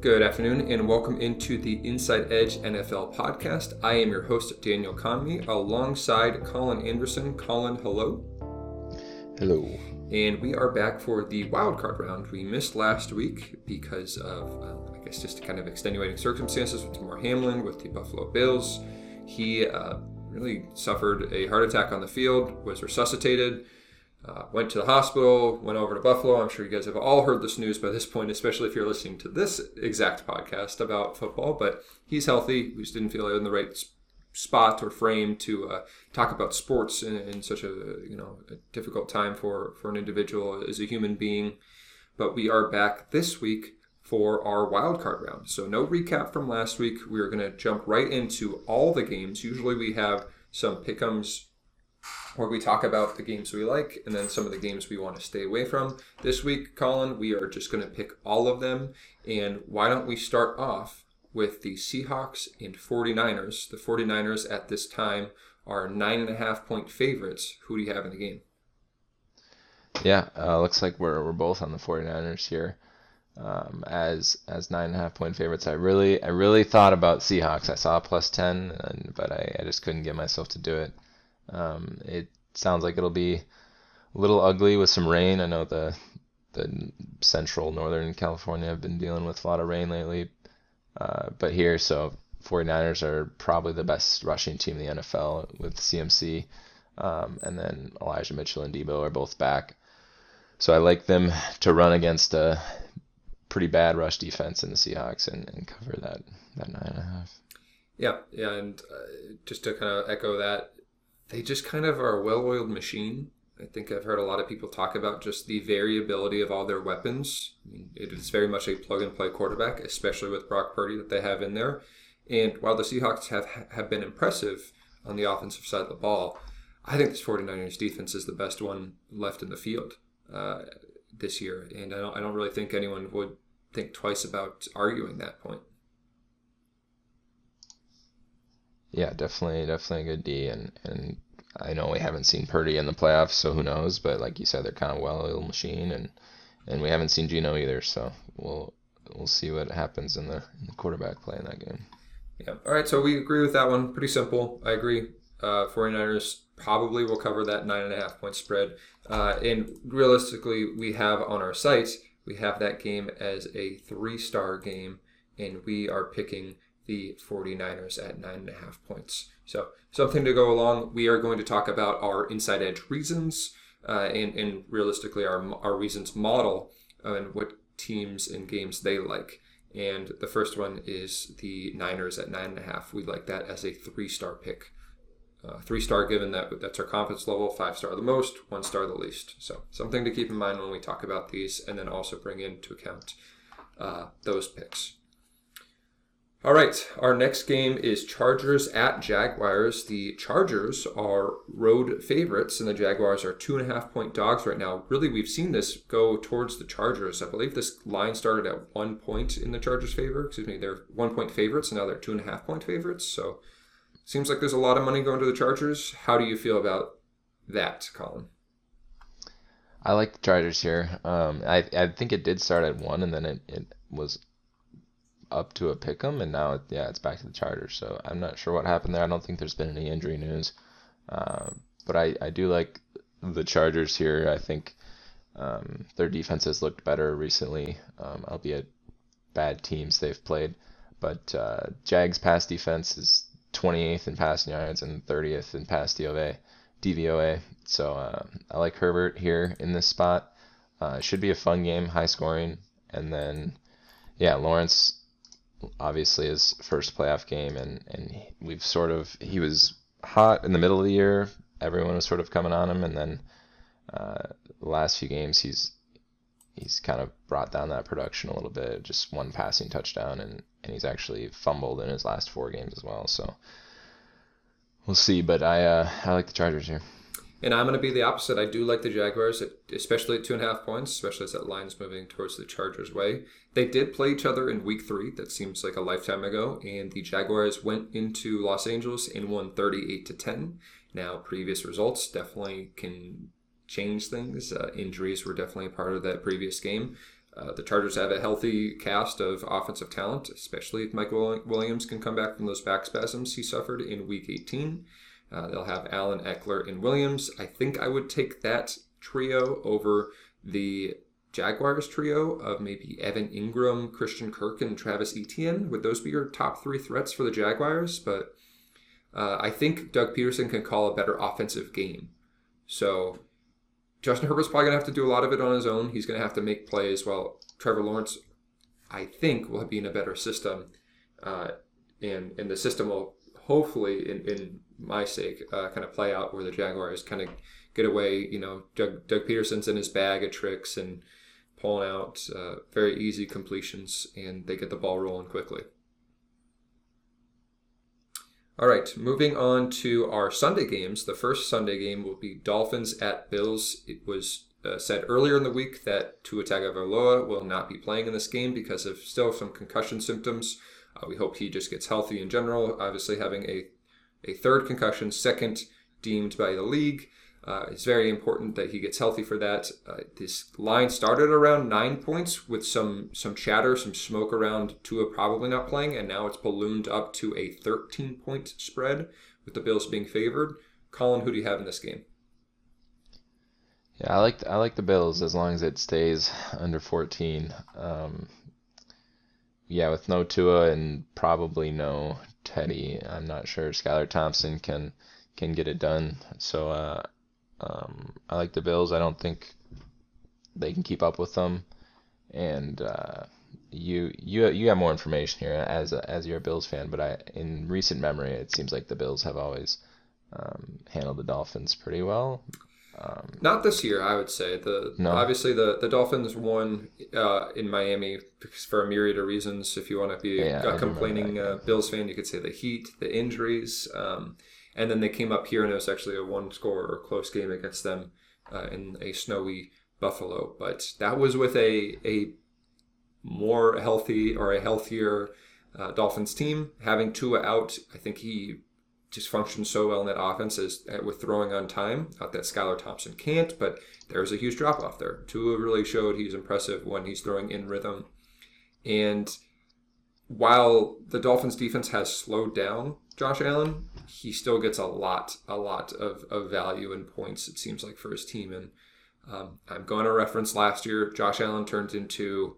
Good afternoon, and welcome into the Inside Edge NFL podcast. I am your host, Daniel Conley, alongside Colin Anderson. Colin, hello. Hello. And we are back for the wildcard round. We missed last week because of, uh, I guess, just kind of extenuating circumstances with Damar Hamlin with the Buffalo Bills. He uh, really suffered a heart attack on the field, was resuscitated uh, went to the hospital, went over to Buffalo. I'm sure you guys have all heard this news by this point, especially if you're listening to this exact podcast about football. But he's healthy. We just didn't feel in the right spot or frame to uh, talk about sports in, in, such a you know a difficult time for for an individual as a human being. But we are back this week for our wild card round. So no recap from last week. We are going to jump right into all the games. Usually we have some pickums where we talk about the games we like and then some of the games we want to stay away from. This week, Colin, we are just going to pick all of them. And why don't we start off with the Seahawks and 49ers? The 49ers at this time are nine and a half point favorites. Who do you have in the game? Yeah, uh, looks like we're, we're both on the 49ers here. Um, as as nine and a half point favorites. I really I really thought about Seahawks. I saw plus ten, and, but I, I just couldn't get myself to do it. Um, it sounds like it'll be a little ugly with some rain. I know the the central northern California have been dealing with a lot of rain lately, uh, but here so 49ers are probably the best rushing team in the NFL with CMC, um, and then Elijah Mitchell and Deebo are both back. So I like them to run against a pretty bad rush defense in the Seahawks and, and cover that that nine and a half. Yeah, yeah, and uh, just to kind of echo that, they just kind of are a well-oiled machine. I think I've heard a lot of people talk about just the variability of all their weapons. It is very much a plug-and-play quarterback, especially with Brock Purdy that they have in there. And while the Seahawks have have been impressive on the offensive side of the ball, I think this 49ers defense is the best one left in the field uh, this year. And I don't, I don't really think anyone would think twice about arguing that point. Yeah, definitely, definitely a good D, and and I know we haven't seen Purdy in the playoffs, so who knows? But like you said, they're kind of well-oiled machine, and and we haven't seen Geno either, so we'll we'll see what happens in the, in the quarterback play in that game. Yeah. All right. So we agree with that one. Pretty simple. I agree. Uh, 49ers probably will cover that nine and a half point spread. Uh, and realistically, we have on our site, we have that game as a three star game, and we are picking the 49ers at nine and a half points. So something to go along. We are going to talk about our inside edge reasons uh, and, and realistically our, our reasons model and what teams and games they like. And the first one is the Niners at nine and a half. We like that as a three star pick. Uh, three star given that that's our confidence level, five star the most, one star the least. So something to keep in mind when we talk about these, and then also bring into account uh, those picks. All right, our next game is Chargers at Jaguars. The Chargers are road favorites, and the Jaguars are two and a half point dogs right now. Really, we've seen this go towards the Chargers. I believe this line started at one point in the Chargers' favor. Excuse me, they're one point favorites, and now they're two and a half point favorites. So, seems like there's a lot of money going to the Chargers. How do you feel about that, Colin? I like the Chargers here. Um, I I think it did start at one, and then it, it was up to a pick 'em, and now yeah, it's back to the Chargers. So I'm not sure what happened there. I don't think there's been any injury news, uh, but I I do like the Chargers here. I think um, their defense has looked better recently, um, albeit bad teams they've played. But uh, Jags pass defense is 28th in passing yards and 30th in pass DVOA. DVOA. So uh, I like Herbert here in this spot. Uh, should be a fun game, high scoring, and then yeah, Lawrence obviously his first playoff game, and and we've sort of he was hot in the middle of the year. Everyone was sort of coming on him, and then uh, the last few games he's he's kind of brought down that production a little bit. Just one passing touchdown, and and he's actually fumbled in his last four games as well. So we'll see. But I uh, I like the Chargers here. And I'm going to be the opposite. I do like the Jaguars, especially at two and a half points, especially as that line's moving towards the Chargers' way. They did play each other in week three. That seems like a lifetime ago. And the Jaguars went into Los Angeles and won 38 to 10. Now, previous results definitely can change things. Uh, injuries were definitely a part of that previous game. Uh, the Chargers have a healthy cast of offensive talent, especially if Mike Williams can come back from those back spasms he suffered in Week 18. Uh, they'll have Allen, Ekeler, and Williams. I think I would take that trio over the Jaguars trio of maybe Evan Engram, Christian Kirk, and Travis Etienne. Would those be your top three threats for the Jaguars? But uh, I think Doug Pederson can call a better offensive game. So Justin Herbert's probably going to have to do a lot of it on his own. He's going to have to make plays while Trevor Lawrence, I think, will be in a better system. Uh, and, and the system will hopefully, in, in my sake, uh, kind of play out where the Jaguars kind of get away. You know, Doug, Doug Pederson's in his bag of tricks and pulling out uh, very easy completions, and they get the ball rolling quickly. All right, moving on to our Sunday games. The first Sunday game will be Dolphins at Bills. It was uh, said earlier in the week that Tua Tagovailoa will not be playing in this game because of still some concussion symptoms. Uh, we hope he just gets healthy in general. Obviously, having a a third concussion, second deemed by the league. Uh, it's very important that he gets healthy for that. Uh, this line started around nine points with some some chatter, some smoke around Tua probably not playing, and now it's ballooned up to a 13 point spread with the Bills being favored. Colin, who do you have in this game? Yeah, I like the, I like the Bills as long as it stays under 14. Um, yeah, with no Tua and probably no Teddy, I'm not sure Skylar Thompson can can get it done. So uh, um, I like the Bills. I don't think they can keep up with them. And uh, you you you have more information here as a, as you're a Bills fan, but I in recent memory it seems like the Bills have always um, handled the Dolphins pretty well. Um, Not this year, I would say. The no. obviously the the Dolphins won uh, in Miami for a myriad of reasons. If you want to be yeah, a complaining uh, Bills fan, you could say the heat, the injuries. Um, and then they came up here, and it was actually a one score or close game against them uh, in a snowy Buffalo. But that was with a, a more healthy or a healthier uh, Dolphins team. Having Tua out, I think he just functions so well in that offense as uh, with throwing on time. Not that Skylar Thompson can't, but there's a huge drop off there. Tua really showed he's impressive when he's throwing in rhythm. And while the Dolphins defense has slowed down Josh Allen, he still gets a lot, a lot of, of value and points, it seems like, for his team. And um, I'm going to reference last year, Josh Allen turned into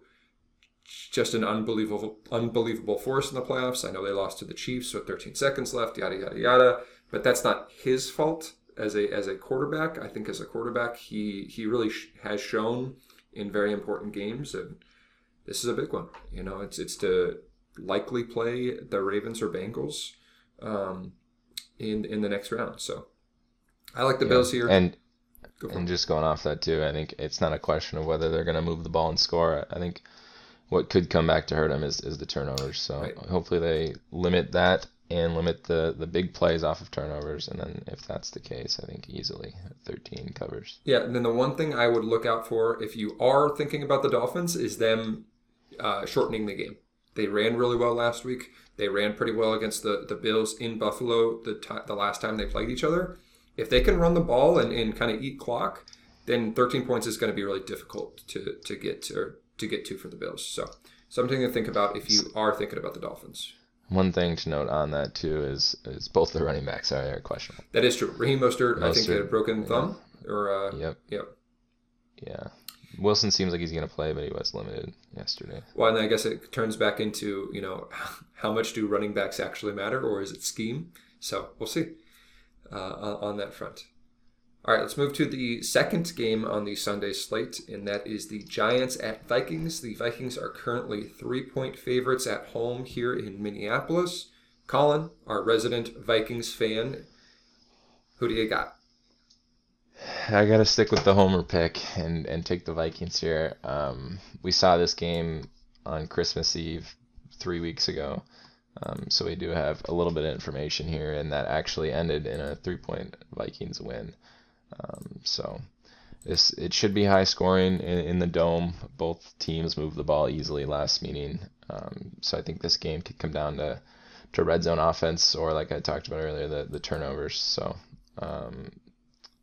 just an unbelievable, unbelievable force in the playoffs. I know they lost to the Chiefs with 13 seconds left, yada yada yada. But that's not his fault as a as a quarterback. I think as a quarterback, he he really sh- has shown in very important games, and this is a big one. You know, it's it's to likely play the Ravens or Bengals. Um, in in the next round. So I like the yeah. Bills here. And Go and just going off that too, I think it's not a question of whether they're going to move the ball and score. I think what could come back to hurt them is, is the turnovers. So right. hopefully they limit that and limit the, the big plays off of turnovers. And then if that's the case, I think easily 13 covers. Yeah, and then the one thing I would look out for if you are thinking about the Dolphins is them uh, shortening the game. They ran really well last week. They ran pretty well against the, the Bills in Buffalo the, t- the last time they played each other. If they can run the ball and, and kind of eat clock, then 13 points is going to be really difficult to, to get to, to get to for the Bills. So something to think about if you are thinking about the Dolphins. One thing to note on that too is is both the running backs are questionable. That is true. Raheem Mostert, Mostert I think, had a broken thumb. Yeah. Or uh, yep, yep, yeah. Wilson seems like he's going to play, but he was limited yesterday. Well, and I guess it turns back into you know how much do running backs actually matter, or is it scheme? So we'll see uh, on that front. All right, let's move to the second game on the Sunday slate, and that is the Giants at Vikings. The Vikings are currently three point favorites at home here in Minneapolis. Colin, our resident Vikings fan, who do you got? I gotta stick with the homer pick and and take the Vikings here. Um, we saw this game on Christmas Eve three weeks ago, um, so we do have a little bit of information here, and that actually ended in a three-point Vikings win. Um, so this it should be high scoring in, in, the dome. Both teams moved the ball easily last meeting, um, so I think this game could come down to to red zone offense or like I talked about earlier, the the turnovers. So um,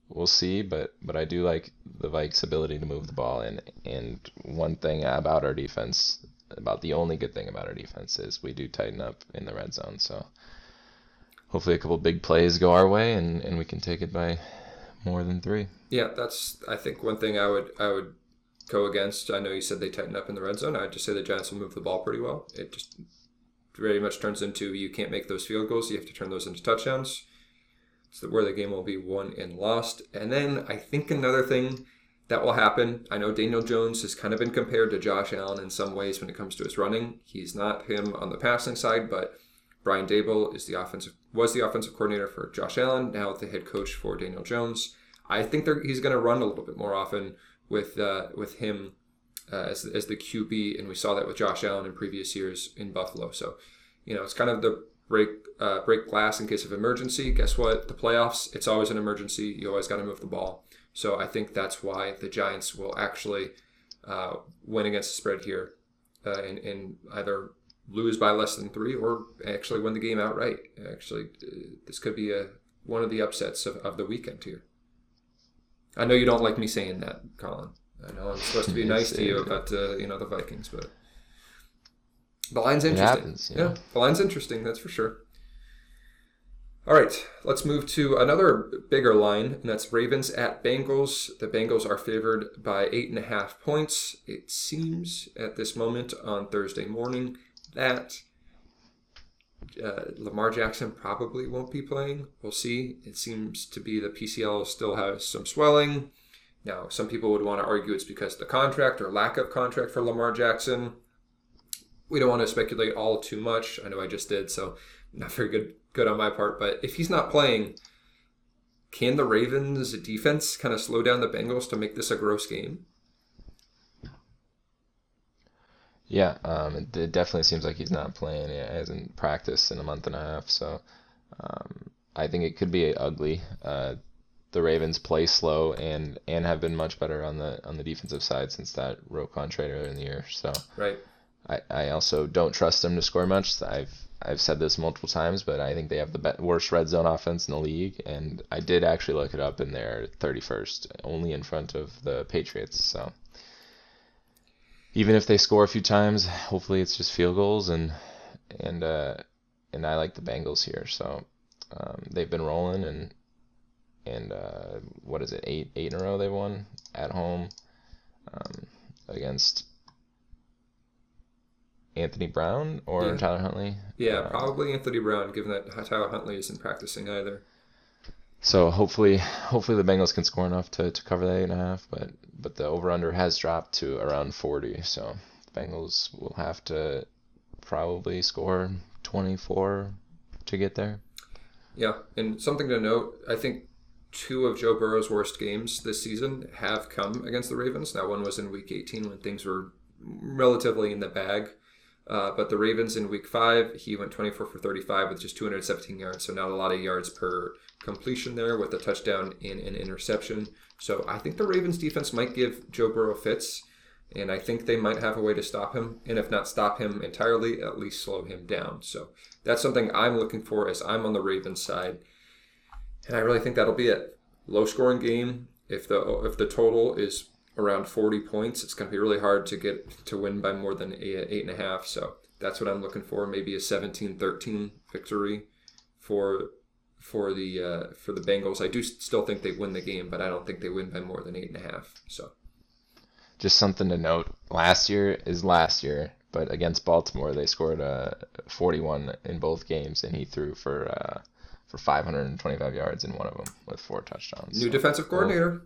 we'll see. But but I do like the Vikes' ability to move the ball, and and one thing about our defense, about the only good thing about our defense is we do tighten up in the red zone. So hopefully a couple big plays go our way, and and we can take it by more than three. Yeah, that's I think one thing I would I would go against. I know you said they tighten up in the red zone. I'd just say the Giants will move the ball pretty well. It just very much turns into you can't make those field goals. You have to turn those into touchdowns. It's where the game will be won and lost. And then I think another thing that will happen. I know Daniel Jones has kind of been compared to Josh Allen in some ways when it comes to his running. He's not him on the passing side, but Brian Daboll is the offensive was the offensive coordinator for Josh Allen, now the head coach for Daniel Jones. I think he's going to run a little bit more often with uh, with him uh, as, as the QB, and we saw that with Josh Allen in previous years in Buffalo. So, you know, it's kind of the break uh, break glass in case of emergency. Guess what? The playoffs, it's always an emergency. You always got to move the ball. So I think that's why the Giants will actually uh, win against the spread here, uh, and, and either lose by less than three or actually win the game outright. Actually, uh, this could be a one of the upsets of, of the weekend here. I know you don't like me saying that, Colin. I know I'm supposed to be nice to you about uh, you know the Vikings, but the line's interesting. Happens, yeah. yeah, the line's interesting. That's for sure. All right, let's move to another bigger line, and that's Ravens at Bengals. The Bengals are favored by eight and a half points. It seems at this moment on Thursday morning that uh, Lamar Jackson probably won't be playing. We'll see. It seems to be the PCL still has some swelling. Now, some people would want to argue it's because the contract or lack of contract for Lamar Jackson. We don't want to speculate all too much. I know I just did, so not very good good on my part. But if he's not playing, can the Ravens defense kind of slow down the Bengals to make this a gross game? Yeah, um, it, it, definitely seems like he's not playing. He hasn't practiced in a month and a half, so um, I think it could be ugly. Uh, the Ravens play slow and and have been much better on the on the defensive side since that Roquan trade earlier in the year. So right. I, I also don't trust them to score much. I've I've said this multiple times, but I think they have the be- worst red zone offense in the league, and I did actually look it up, in their 31st, only in front of the Patriots. So even if they score a few times, hopefully it's just field goals and and uh, and I like the Bengals here. So um, they've been rolling and and uh, what is it eight eight in a row they've won at home um, against Anthony Brown or yeah. Tyler Huntley. Yeah, uh, probably Anthony Brown, given that Tyler Huntley isn't practicing either. So hopefully, hopefully the Bengals can score enough to, to cover that eight and a half. But but the over under has dropped to around 40. So the Bengals will have to probably score 24 to get there. Yeah, and something to note, I think two of Joe Burrow's worst games this season have come against the Ravens. Now one was in Week 18 when things were relatively in the bag. Uh, but the Ravens in week five, he went 24 for 35 with just 217 yards. So not a lot of yards per completion there with a touchdown and an interception. So I think the Ravens defense might give Joe Burrow fits. And I think they might have a way to stop him. And if not stop him entirely, at least slow him down. So that's something I'm looking for as I'm on the Ravens side. And I really think that'll be it. Low scoring game. If the if the total is around 40 points, it's going to be really hard to get to win by more than eight, eight and a half. So that's what I'm looking for. Maybe a 17-13 victory for for the uh, for the Bengals. I do still think they win the game, but I don't think they win by more than eight and a half. So just something to note: last year is last year, but against Baltimore, they scored uh, 41 in both games, and he threw for uh, for 525 yards in one of them with four touchdowns. New so, defensive coordinator. Well,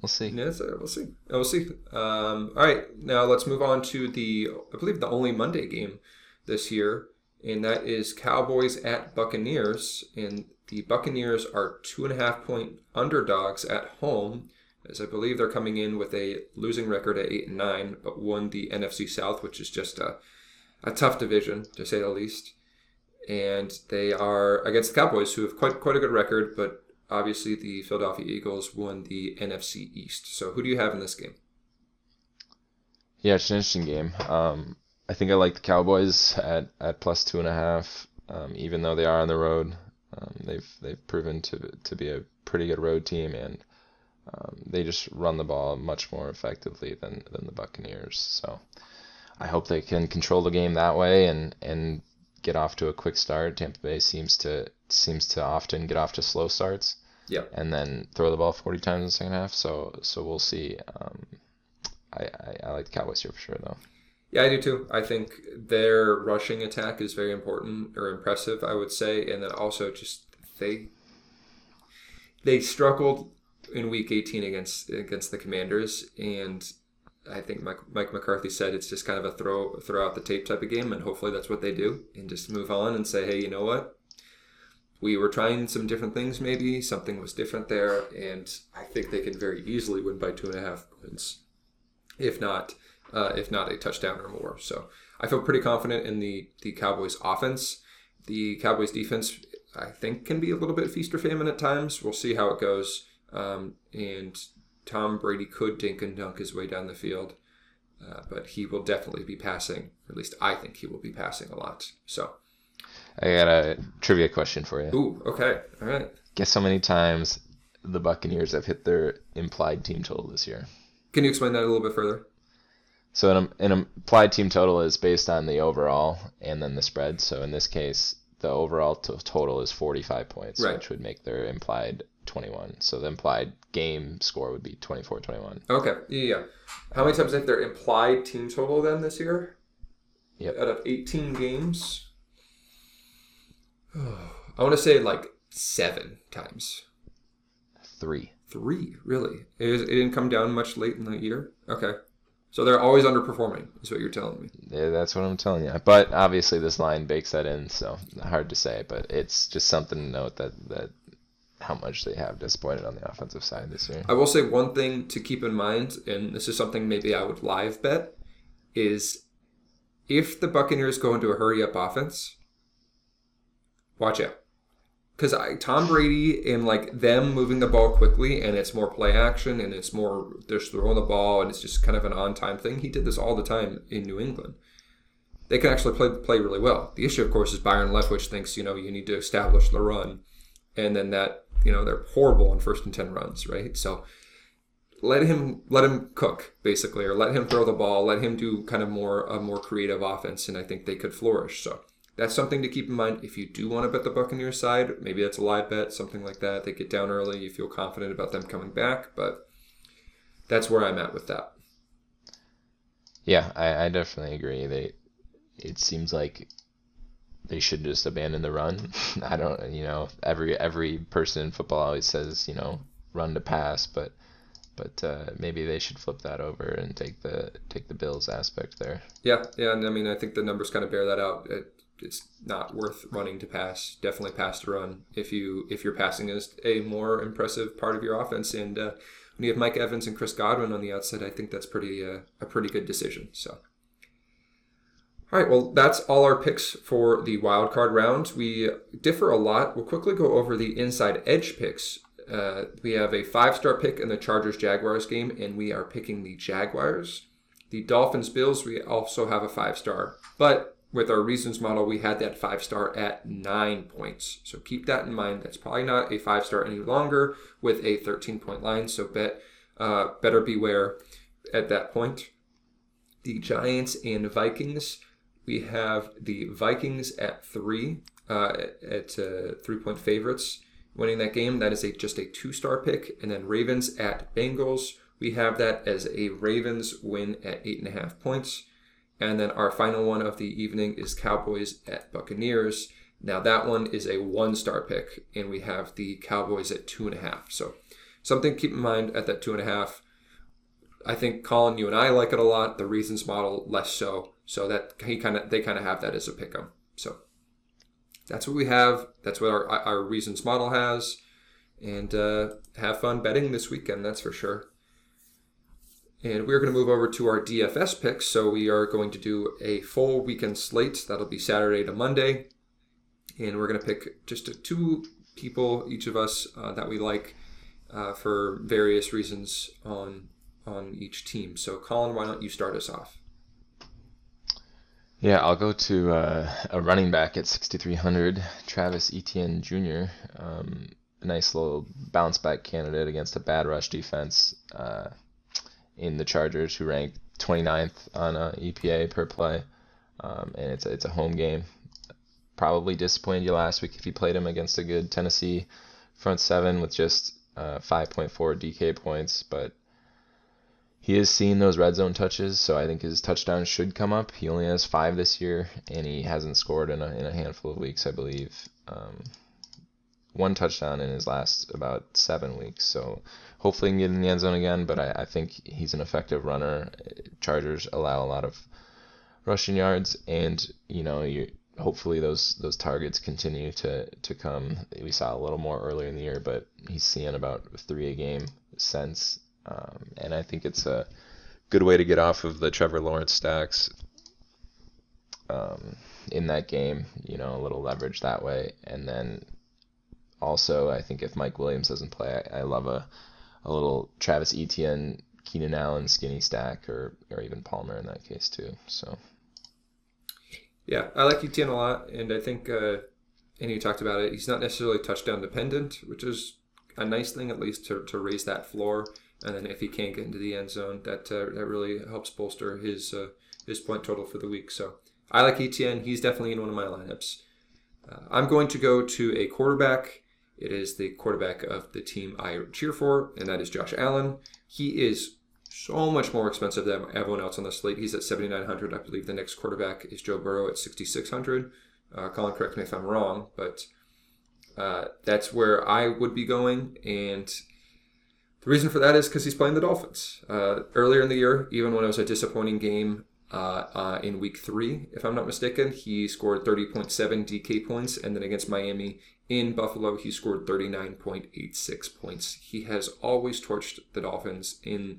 We'll see. Yeah, so we'll see. We'll see. Um, all right, now let's move on to the, I believe, the only Monday game this year, and that is Cowboys at Buccaneers. And the Buccaneers are two and a half point underdogs at home, as I believe they're coming in with a losing record at eight and nine, but won the NFC South, which is just a, a tough division to say the least. And they are against the Cowboys, who have quite quite a good record, but obviously the Philadelphia Eagles won the NFC East. So who do you have in this game? Yeah, it's an interesting game. Um, I think I like the Cowboys at, at plus two and a half, um, even though they are on the road. Um, they've they've proven to to be a pretty good road team, and Um, they just run the ball much more effectively than than the Buccaneers. So I hope they can control the game that way and and get off to a quick start. Tampa Bay seems to seems to often get off to slow starts. Yeah. And then throw the ball 40 times in the second half. So so we'll see. Um, I, I, I like the Cowboys here for sure though. Yeah, I do too. I think their rushing attack is very important or impressive, I would say, and then also just they they struggled in week 18 against against the Commanders and I think Mike, Mike McCarthy said it's just kind of a throw throw out the tape type of game and hopefully that's what they do and just move on and say, "Hey, you know what? We were trying some different things maybe, something was different there, and I think they can very easily win by two and a half points. If not uh, if not a touchdown or more. So I feel pretty confident in the the Cowboys offense. The Cowboys defense, I think, can be a little bit feast or famine at times. We'll see how it goes. Um, and Tom Brady could dink and dunk his way down the field, uh, but he will definitely be passing. At least I think he will be passing a lot. So. I got a trivia question for you. Ooh, okay. All right. Guess how many times the Buccaneers have hit their implied team total this year? Can you explain that a little bit further? So an, an implied team total is based on the overall and then the spread. So in this case, the overall t- total is 45 points, Right. which would make their implied 21. So the implied game score would be 24-21. Okay. Yeah, yeah. How many times have they hit their implied team total then this year? Yep. Out of 18 games? I want to say like seven times. Three. Three, really? It, didn't come down much late in the year? Okay. So they're always underperforming, is what you're telling me. Yeah, that's what I'm telling you. But obviously this line bakes that in, so hard to say. But it's just something to note that that how much they have disappointed on the offensive side this year. I will say one thing to keep in mind, and this is something maybe I would live bet, is if the Buccaneers go into a hurry up offense, watch out. Because Tom Brady and like them moving the ball quickly, and it's more play action, and it's more they're throwing the ball, and it's just kind of an on time thing. He did this all the time in New England. They can actually play play really well. The issue, of course, is Byron Leftwich thinks you know you need to establish the run, and then that you know they're horrible on first and ten runs, right? So let him let him cook basically, or let him throw the ball, let him do kind of more a more creative offense, and I think they could flourish. So that's something to keep in mind if you do want to bet the Buccaneers side. Maybe that's a live bet, something like that. They get down early, you feel confident about them coming back, but that's where I'm at with that. Yeah, I, I definitely agree. They it seems like they should just abandon the run. I don't you know, every every person in football always says, you know, run to pass, but but uh, maybe they should flip that over and take the take the Bills aspect there. Yeah, yeah, and I mean I think the numbers kind of bear that out. It, it's not worth running to pass. Definitely pass to run if you if your passing is a more impressive part of your offense. And uh, when you have Mike Evans and Chris Godwin on the outside, I think that's pretty uh, a pretty good decision. So. All right, well, that's all our picks for the wild card round. We differ a lot. We'll quickly go over the inside edge picks. Uh, we have a five star pick in the Chargers Jaguars game, and we are picking the Jaguars. The Dolphins Bills, we also have a five star. But with our reasons model, we had that five star at nine points. So keep that in mind. That's probably not a five star any longer with a 13 point line. So bet uh, better beware at that point. The Giants and Vikings, we have the Vikings at three, uh, at uh, three point favorites winning that game. That is a just a two star pick. And then Ravens at Bengals, we have that as a Ravens win at eight and a half points. And then our final one of the evening is Cowboys at Buccaneers. Now that one is a one star pick, and we have the Cowboys at two and a half. So something to keep in mind at that two and a half. I think Colin, you and I like it a lot. The reasons model less so. So that he kind of they kind of have that as a pick 'em. So that's what we have. That's what our our reasons model has, and uh, have fun betting this weekend. That's for sure. And we're going to move over to our DFS picks. So we are going to do a full weekend slate. That'll be Saturday to Monday. And we're going to pick just two people, each of us, uh, that we like uh, for various reasons on on each team. So, Colin, why don't you start us off? Yeah, I'll go to uh, a running back at 6,300, Travis Etienne Jr. Um, a nice little bounce back candidate against a bad rush defense uh, in the Chargers, who ranked 29th on uh, EPA per play, um, and it's it's a home game. Probably disappointed you last week if you played him against a good Tennessee front seven with just uh, 5.4 DK points, but he has seen those red zone touches, so I think his touchdown should come up. He only has five this year, and he hasn't scored in a, in a handful of weeks, I believe. Um, one touchdown in his last about seven weeks, so hopefully he can get in the end zone again, but I, I think he's an effective runner. Chargers allow a lot of rushing yards, and, you know, you hopefully those those targets continue to, to come. We saw a little more earlier in the year, but he's seeing about three a game since um, and I think it's a good way to get off of the Trevor Lawrence stacks um, in that game. You know, a little leverage that way. And then also, I think if Mike Williams doesn't play, I, I love a, a little Travis Etienne, Keenan Allen skinny stack, or, or even Palmer in that case, too. So. Yeah, I like Etienne a lot, and I think, uh, and you talked about it, he's not necessarily touchdown dependent, which is a nice thing at least to, to raise that floor. And then if he can't get into the end zone, that uh, that really helps bolster his uh, his point total for the week. So I like Etienne. He's definitely in one of my lineups. Uh, I'm going to go to a quarterback. It is the quarterback of the team I cheer for, and that is Josh Allen. He is so much more expensive than everyone else on the slate. He's at 7,900. I believe the next quarterback is Joe Burrow at 6,600. Uh, Colin, correct me if I'm wrong, but uh, that's where I would be going. And the reason for that is because he's playing the Dolphins. Uh, earlier in the year, even when it was a disappointing game uh, uh, in week three, if I'm not mistaken, he scored 30.7 DK points. And then against Miami in Buffalo, he scored 39.86 points. He has always torched the Dolphins in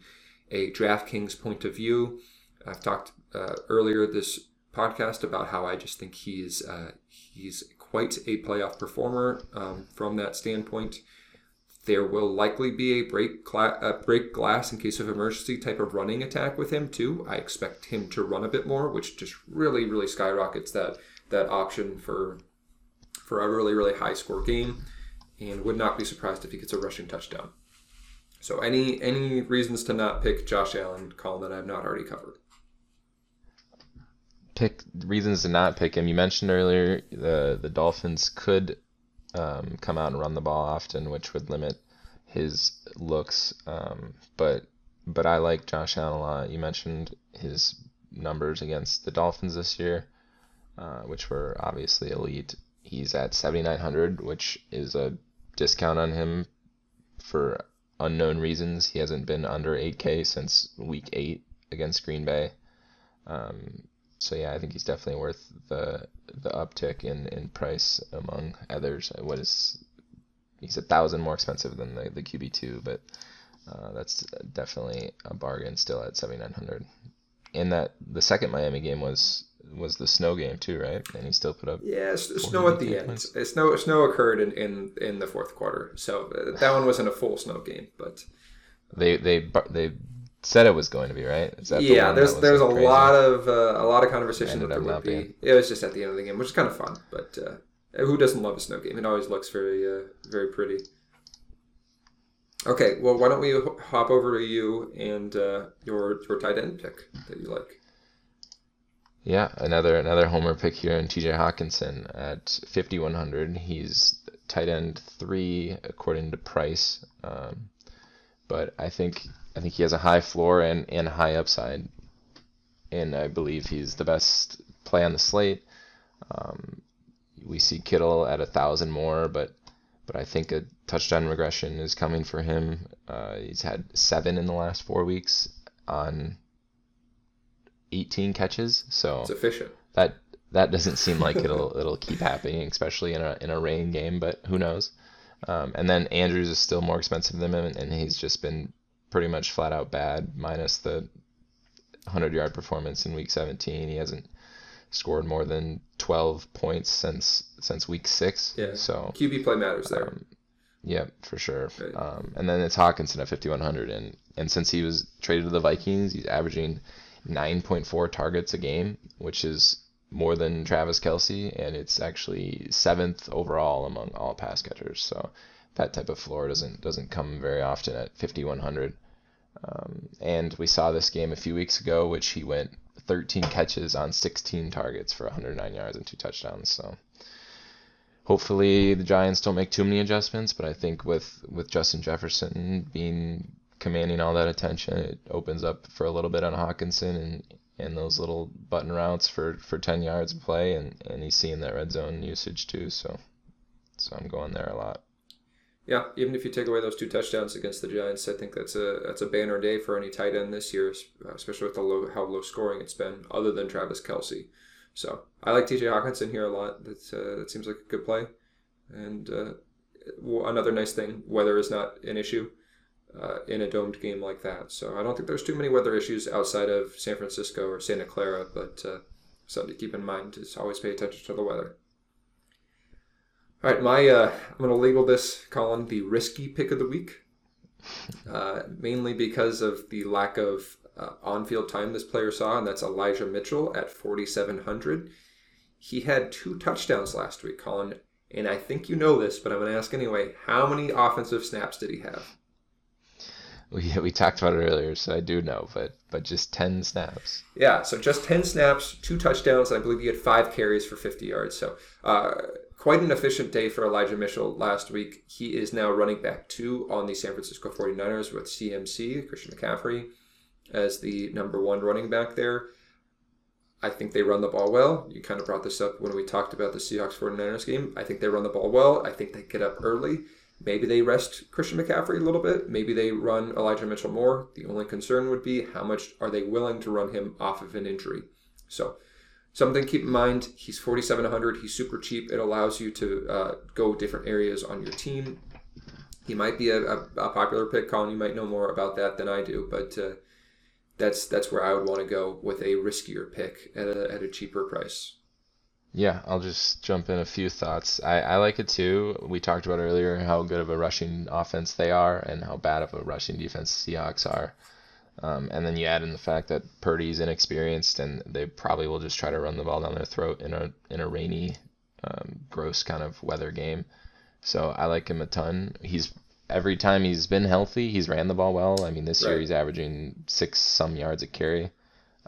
a DraftKings point of view. I've talked uh, earlier this podcast about how I just think he's uh, he's quite a playoff performer um, from that standpoint. There will likely be a break, cla- a break glass in case of emergency type of running attack with him too. I expect him to run a bit more, which just really, really skyrockets that that option for for a really, really high score game, and would not be surprised if he gets a rushing touchdown. So any any reasons to not pick Josh Allen, Colin, that I've not already covered? Pick reasons to not pick him. You mentioned earlier the the Dolphins could um, come out and run the ball often, which would limit his looks. Um, but but I like Josh Allen a lot. You mentioned his numbers against the Dolphins this year, uh, which were obviously elite. He's at 7,900, which is a discount on him for unknown reasons. He hasn't been under 8K since week 8 against Green Bay. Um, so yeah, I think he's definitely worth the the uptick in, in price among others. What is he's a thousand more expensive than the, the QB two, but uh, that's definitely a bargain still at seventy nine hundred. And that the second Miami game was was the snow game too, right? And he still put up. Yeah, snow at the end. Points. Snow snow occurred in, in in the fourth quarter, so uh, that one wasn't a full snow game, but they they they said it was going to be right. yeah, the there's there's a crazy? lot of uh, a lot of conversation that there would be. It was just at the end of the game, which is kind of fun. But uh, who doesn't love a snow game? It always looks very uh, very pretty. Okay, well, why don't we hop over to you and uh, your your tight end pick that you like? Yeah, another another homer pick here in T.J. Hockenson at 5100. He's tight end three according to price, um, but I think I think he has a high floor and, and high upside. And I believe he's the best play on the slate. Um, we see Kittle at a thousand more, but but I think a touchdown regression is coming for him. Uh, he's had seven in the last four weeks on 18 catches, so it's efficient. That that doesn't seem like it'll it'll keep happening, especially in a in a rain game. But who knows? Um, and then Andrews is still more expensive than him, and he's just been pretty much flat out bad, minus the 100 yard performance in week 17. He hasn't scored more than 12 points since since week six. Yeah. So QB play matters there. Um, yeah, for sure. Right. Um, and then it's Hockenson at 5100, and and since he was traded to the Vikings, he's averaging 9.4 targets a game, which is more than Travis Kelce, and it's actually seventh overall among all pass catchers. So that type of floor doesn't doesn't come very often at 5100. Um, and we saw this game a few weeks ago, which he went 13 catches on 16 targets for 109 yards and two touchdowns. So hopefully the Giants don't make too many adjustments, but I think with with Justin Jefferson being commanding all that attention, it opens up for a little bit on Hockenson and and those little button routes for, for 10 yards of play, and, and he's seeing that red zone usage too. So so I'm going there a lot. Yeah, even if you take away those two touchdowns against the Giants, I think that's a that's a banner day for any tight end this year, especially with the low how low scoring it's been, other than Travis Kelce. So I like T.J. Hockenson here a lot. That uh, that seems like a good play, and uh, another nice thing, weather is not an issue uh, in a domed game like that. So I don't think there's too many weather issues outside of San Francisco or Santa Clara, but uh, something to keep in mind is always pay attention to the weather. All right, my uh, I'm going to label this Colin the risky pick of the week, uh, mainly because of the lack of uh, on-field time this player saw, and that's Elijah Mitchell at 4,700. He had two touchdowns last week, Colin, and I think you know this, but I'm going to ask anyway. How many offensive snaps did he have? We, we talked about it earlier, so I do know, but but just ten snaps. Yeah, so just ten snaps, two touchdowns, and I believe he had five carries for 50 yards. So uh, quite an efficient day for Elijah Mitchell last week. He is now running back two on the San Francisco 49ers with CMC, Christian McCaffrey, as the number one running back there. I think they run the ball well. You kind of brought this up when we talked about the Seahawks 49ers game. I think they run the ball well. I think they get up early. Maybe they rest Christian McCaffrey a little bit. Maybe they run Elijah Mitchell more. The only concern would be how much are they willing to run him off of an injury. So Something keep in mind, he's 4,700. He's super cheap. It allows you to uh, go different areas on your team. He might be a, a, a, popular pick. Colin, you might know more about that than I do, but uh, that's that's where I would want to go with a riskier pick at a, at a cheaper price. Yeah, I'll just jump in a few thoughts. I, I like it too. We talked about earlier how good of a rushing offense they are and how bad of a rushing defense Seahawks are. Um, and then you add in the fact that Purdy's inexperienced, and they probably will just try to run the ball down their throat in a in a rainy, um, gross kind of weather game. So I like him a ton. He's every time he's been healthy, he's ran the ball well. I mean, this right. year he's averaging six some yards a carry,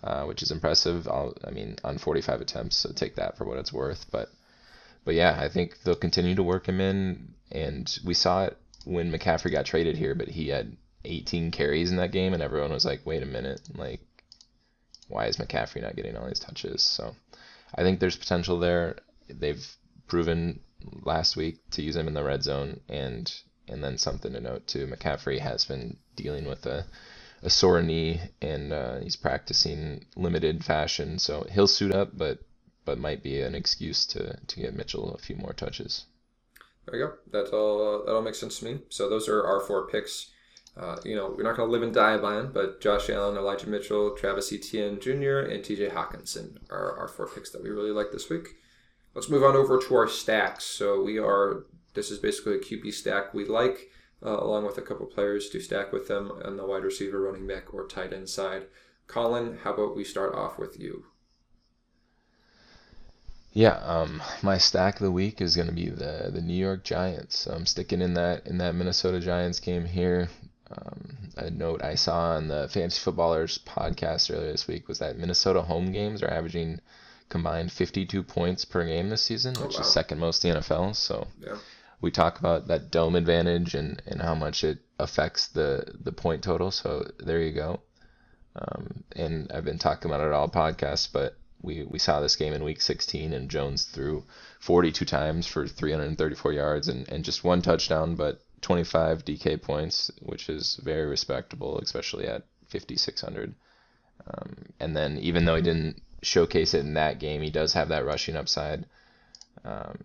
uh, which is impressive. I'll, I mean, on 45 attempts, so take that for what it's worth. But but yeah, I think they'll continue to work him in, and we saw it when McCaffrey got traded here, but he had 18 carries in that game, and everyone was like, "Wait a minute, like, why is McCaffrey not getting all these touches?" So, I think there's potential there. They've proven last week to use him in the red zone, and and then something to note too, McCaffrey has been dealing with a a sore knee, and uh, he's practicing limited fashion, so he'll suit up, but but might be an excuse to to get Mitchell a few more touches. There you go. That all that all makes sense to me. So those are our four picks. Uh, you know, we're not going to live and die by them, but Josh Allen, Elijah Mitchell, Travis Etienne Jr., and TJ Hockenson are our four picks that we really like this week. Let's move on over to our stacks. So we are, this is basically a QB stack we like, uh, along with a couple players to stack with them on the wide receiver, running back, or tight end side. Colin, how about we start off with you? Yeah, um, my stack of the week is going to be the the New York Giants. I'm sticking in that in that Minnesota Giants game here. Um, a note I saw on the Fantasy Footballers podcast earlier this week was that Minnesota home games are averaging combined 52 points per game this season, oh, which wow. is second most in the NFL. So yeah. We talk about that dome advantage and, and how much it affects the, the point total. So there you go. Um, and I've been talking about it all podcasts, but we, we saw this game in week 16 and Jones threw 42 times for 334 yards and, and just one touchdown, but 25 DK points, which is very respectable, especially at 5,600. Um, and then even though he didn't showcase it in that game, he does have that rushing upside. Um,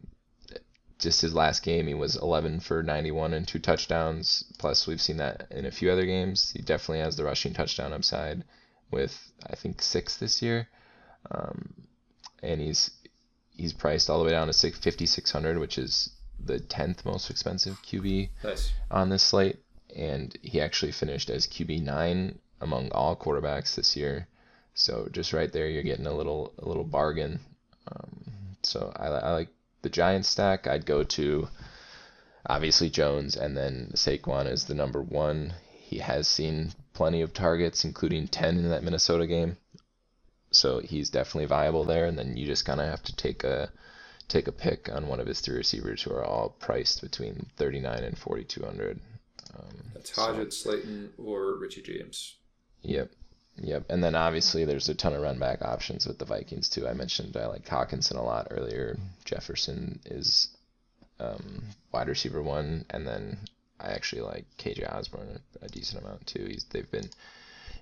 just his last game, he was 11 for 91 and two touchdowns. Plus, we've seen that in a few other games. He definitely has the rushing touchdown upside with I think six this year, um, and he's he's priced all the way down to 5600, which is the 10th most expensive QB nice. on this slate. And he actually finished as QB nine among all quarterbacks this year. So just right there, you're getting a little a little bargain. Um, so I, I like the Giants stack. I'd go to obviously Jones, and then Saquon is the number one. He has seen plenty of targets, including 10 in that Minnesota game. So he's definitely viable there. And then you just kind of have to take a take a pick on one of his three receivers who are all priced between 39 and 4200. Um, That's Hodgins, so, Slayton, or Richie James. Yep. Yep. And then obviously there's a ton of run back options with the Vikings too. I mentioned I like Hockenson a lot earlier. Jefferson is um, wide receiver one, and then I actually like KJ Osborn a, a decent amount too. He's they've been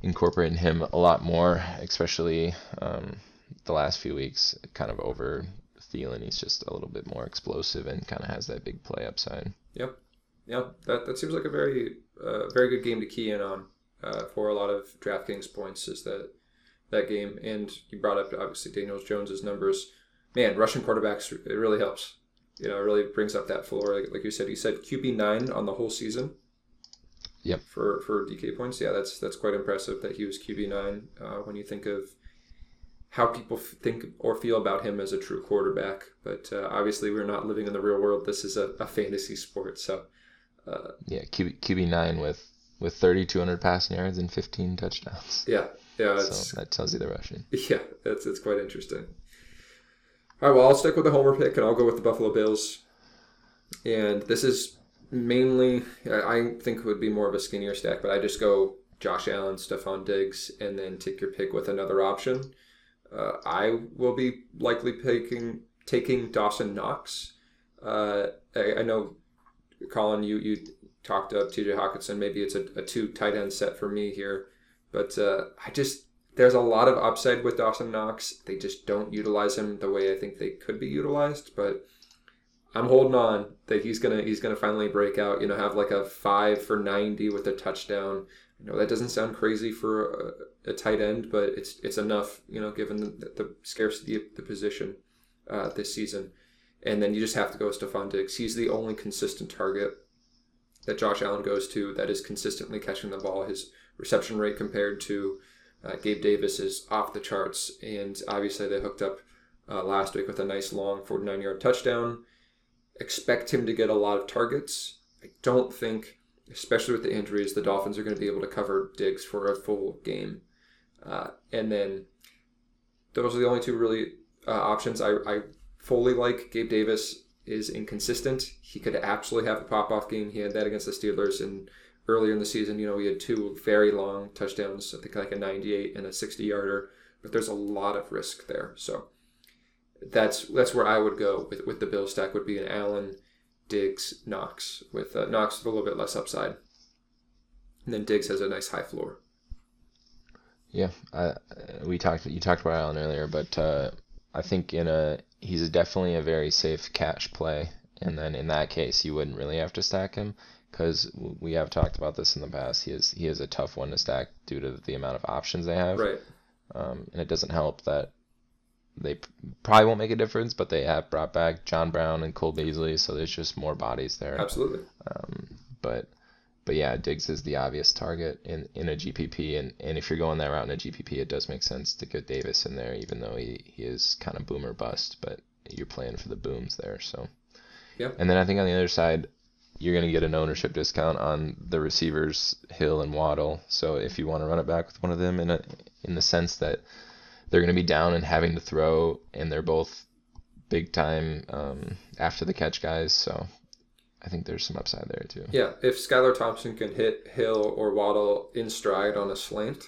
incorporating him a lot more, especially um, the last few weeks. Kind of over Thielen, he's just a little bit more explosive and kind of has that big play upside. Yep, yep. That that seems like a very uh, very good game to key in on uh, for a lot of DraftKings points. Is that that game? And you brought up obviously Daniel Jones's numbers. Man, rushing quarterbacks it really helps. You know, it really brings up that floor. Like, like you said, he said QB nine on the whole season. Yep. For for DK points, yeah, that's that's quite impressive that he was QB nine. Uh, when you think of how people think or feel about him as a true quarterback, but uh, obviously we're not living in the real world. This is a, a fantasy sport, so. Uh, yeah, QB QB nine with with thirty two hundred passing yards and fifteen touchdowns. Yeah, yeah. So that tells you the rushing. Yeah, that's it's quite interesting. All right, well, I'll stick with the homer pick and I'll go with the Buffalo Bills. And this is mainly, I think, would be more of a skinnier stack, but I just go Josh Allen, Stefon Diggs, and then take your pick with another option. Uh, I will be likely picking taking Dawson Knox. Uh, I, I, know, Colin, you you talked up T.J. Hockenson. Maybe it's a, a, two tight end set for me here, but uh, I just there's a lot of upside with Dawson Knox. They just don't utilize him the way I think they could be utilized, but I'm holding on that he's gonna he's gonna finally break out. You know, have like a five for ninety with a touchdown. You know, that doesn't sound crazy for a, a tight end, but it's it's enough. You know, given the, the scarcity of the position uh, this season. And then you just have to go with Stefon Diggs. He's the only consistent target that Josh Allen goes to that is consistently catching the ball. His reception rate compared to uh, Gabe Davis is off the charts, and obviously they hooked up uh, last week with a nice long 49 yard touchdown. Expect him to get a lot of targets. I don't think, especially with the injuries, the Dolphins are going to be able to cover Diggs for a full game. Uh, and then those are the only two really uh, options. I, I fully like Gabe Davis is inconsistent. He could absolutely have a pop off game. He had that against the Steelers and earlier in the season, you know, we had two very long touchdowns, I think like a 98 and a 60 yarder, but there's a lot of risk there. So that's that's where I would go with, with the Bill stack would be an Allen, Diggs, Knox, with uh, Knox with a little bit less upside. And then Diggs has a nice high floor. Yeah, I, we talked. You talked about Allen earlier, but uh, I think in a he's definitely a very safe cash play, and then in that case, you wouldn't really have to stack him because we have talked about this in the past. He is he is a tough one to stack due to the amount of options they have. Right. Um, and it doesn't help that they probably won't make a difference, but they have brought back John Brown and Cole Beasley, so there's just more bodies there. Absolutely. Um, but but yeah, Diggs is the obvious target in, in a GPP, and, and if you're going that route in a GPP, it does make sense to get Davis in there, even though he, he is kind of boomer bust, but you're playing for the booms there, so. Yeah. And then I think on the other side, you're going to get an ownership discount on the receivers Hill and Waddle. So if you want to run it back with one of them in a, in the sense that they're going to be down and having to throw, and they're both big time um, after the catch guys. So I think there's some upside there too. Yeah, if Skylar Thompson can hit Hill or Waddle in stride on a slant,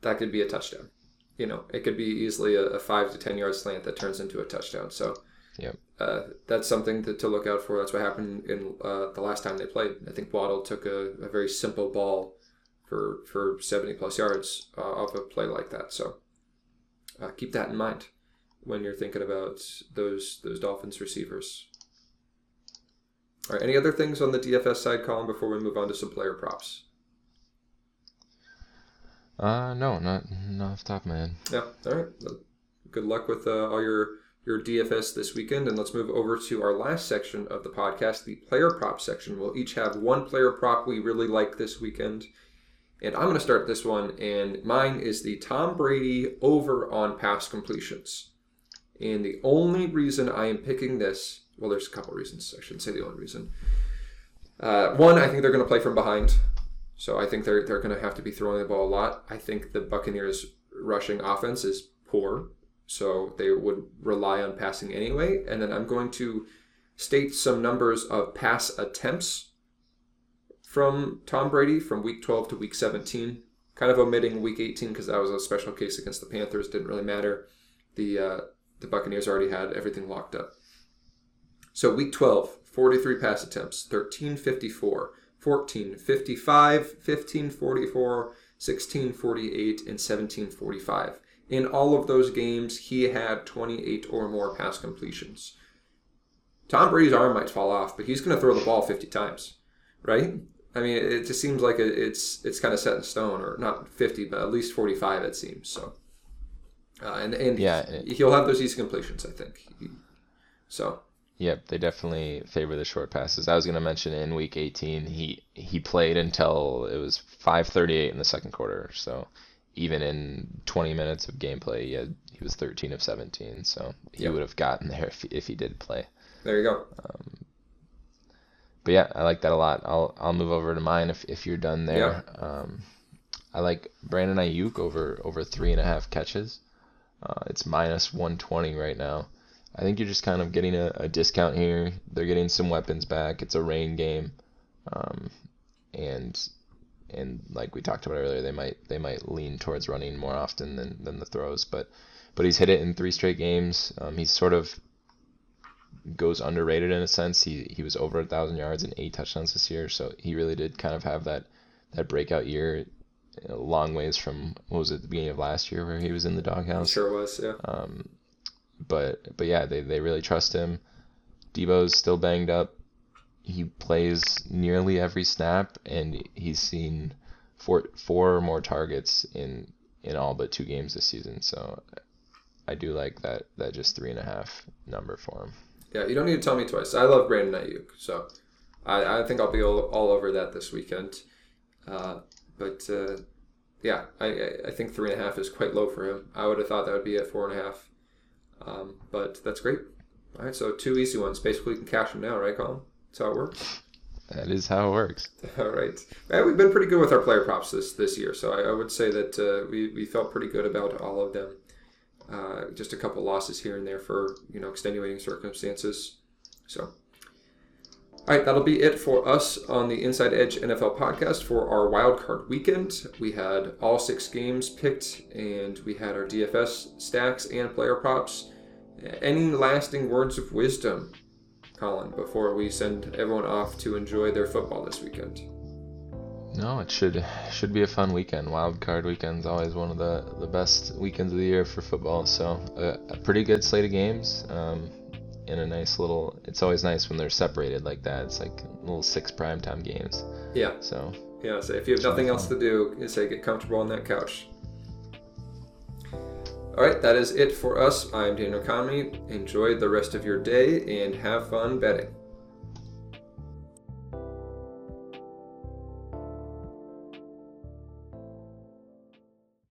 that could be a touchdown. You know, it could be easily a, a five to ten yard slant that turns into a touchdown. So yeah, Uh, that's something to, to look out for. That's what happened in uh, the last time they played. I think Waddle took a, a very simple ball for for 70 plus yards uh, off a play like that. So uh, keep that in mind when you're thinking about those those Dolphins receivers. All right. Any other things on the DFS side, Colin, before we move on to some player props? Uh, no, not not off the top of my head. Yeah. All right. Good luck with uh, all your your DFS this weekend. And let's move over to our last section of the podcast, the player prop section. We'll each have one player prop we really like this weekend. And I'm going to start this one, and mine is the Tom Brady over on pass completions. And the only reason I am picking this, well, there's a couple reasons. I shouldn't say the only reason. Uh, one, I think they're going to play from behind. So I think they're, they're going to have to be throwing the ball a lot. I think the Buccaneers' rushing offense is poor. So they would rely on passing anyway. And then I'm going to state some numbers of pass attempts from Tom Brady from week 12 to week 17. Kind of omitting week 18 because that was a special case against the Panthers. Didn't really matter. The, uh, the Buccaneers already had everything locked up. So week 12, 43 pass attempts, 1354, 1455, 1544, 1648, and 1745. In all of those games, he had 28 or more pass completions. Tom Brady's arm might fall off, but he's going to throw the ball 50 times, right? I mean, it just seems like it's it's kind of set in stone, or not 50, but at least 45 it seems. So, uh, and and Yeah, he'll have those easy completions, I think. So Yep, they definitely favor the short passes. I was going to mention in week 18, he he played until it was 5:38 in the second quarter. So even in 20 minutes of gameplay, he had, he was 13 of 17. So he Yep. would have gotten there if he, if he did play. there you go. But yeah, I like that a lot. I'll I'll move over to mine if, if you're done there. Um, I like Brandon Aiyuk over over three and a half catches. Uh, it's minus 120 right now. I think you're just kind of getting a, a discount here. They're getting some weapons back. It's a rain game, um, and and like we talked about earlier, they might they might lean towards running more often than, than the throws. But but he's hit it in three straight games. Um, he's sort of goes underrated in a sense. He he was over a thousand yards and eight touchdowns this year, so he really did kind of have that that breakout year. A long ways from what was it the beginning of last year where he was in the doghouse. Sure was, yeah. Um, but but yeah, they, they really trust him. Deebo's still banged up. He plays nearly every snap, and he's seen four four more targets in in all but two games this season. So I do like that that just three and a half number for him. Yeah, you don't need to tell me twice. I love Brandon Aiyuk, so I, I think I'll be all, all over that this weekend. Uh, but uh, yeah, I, I- I think three and a half is quite low for him. I would have thought that would be at four and a half. Um, but that's great. All right, so two easy ones. Basically, you can cash them now, right, Colin? That's how it works. That is how it works. All right. Yeah, we've been pretty good with our player props this this year, so I, I would say that uh, we, we felt pretty good about all of them. Uh, just a couple losses here and there for you know extenuating circumstances. So, all right, that'll be it for us on the Inside Edge NFL podcast for our wild card weekend. We had all six games picked, and we had our DFS stacks and player props. Any lasting words of wisdom, Colin, before we send everyone off to enjoy their football this weekend? No, it should should be a fun weekend. Wild card weekend's always one of the, the best weekends of the year for football. So a, a pretty good slate of games. Um, and a nice little. It's always nice when they're separated like that. It's like little six primetime games. Yeah, So yeah. So if you have nothing else to do, you say get comfortable on that couch. All right, that is it for us. I'm Daniel Conley. Enjoy the rest of your day and have fun betting.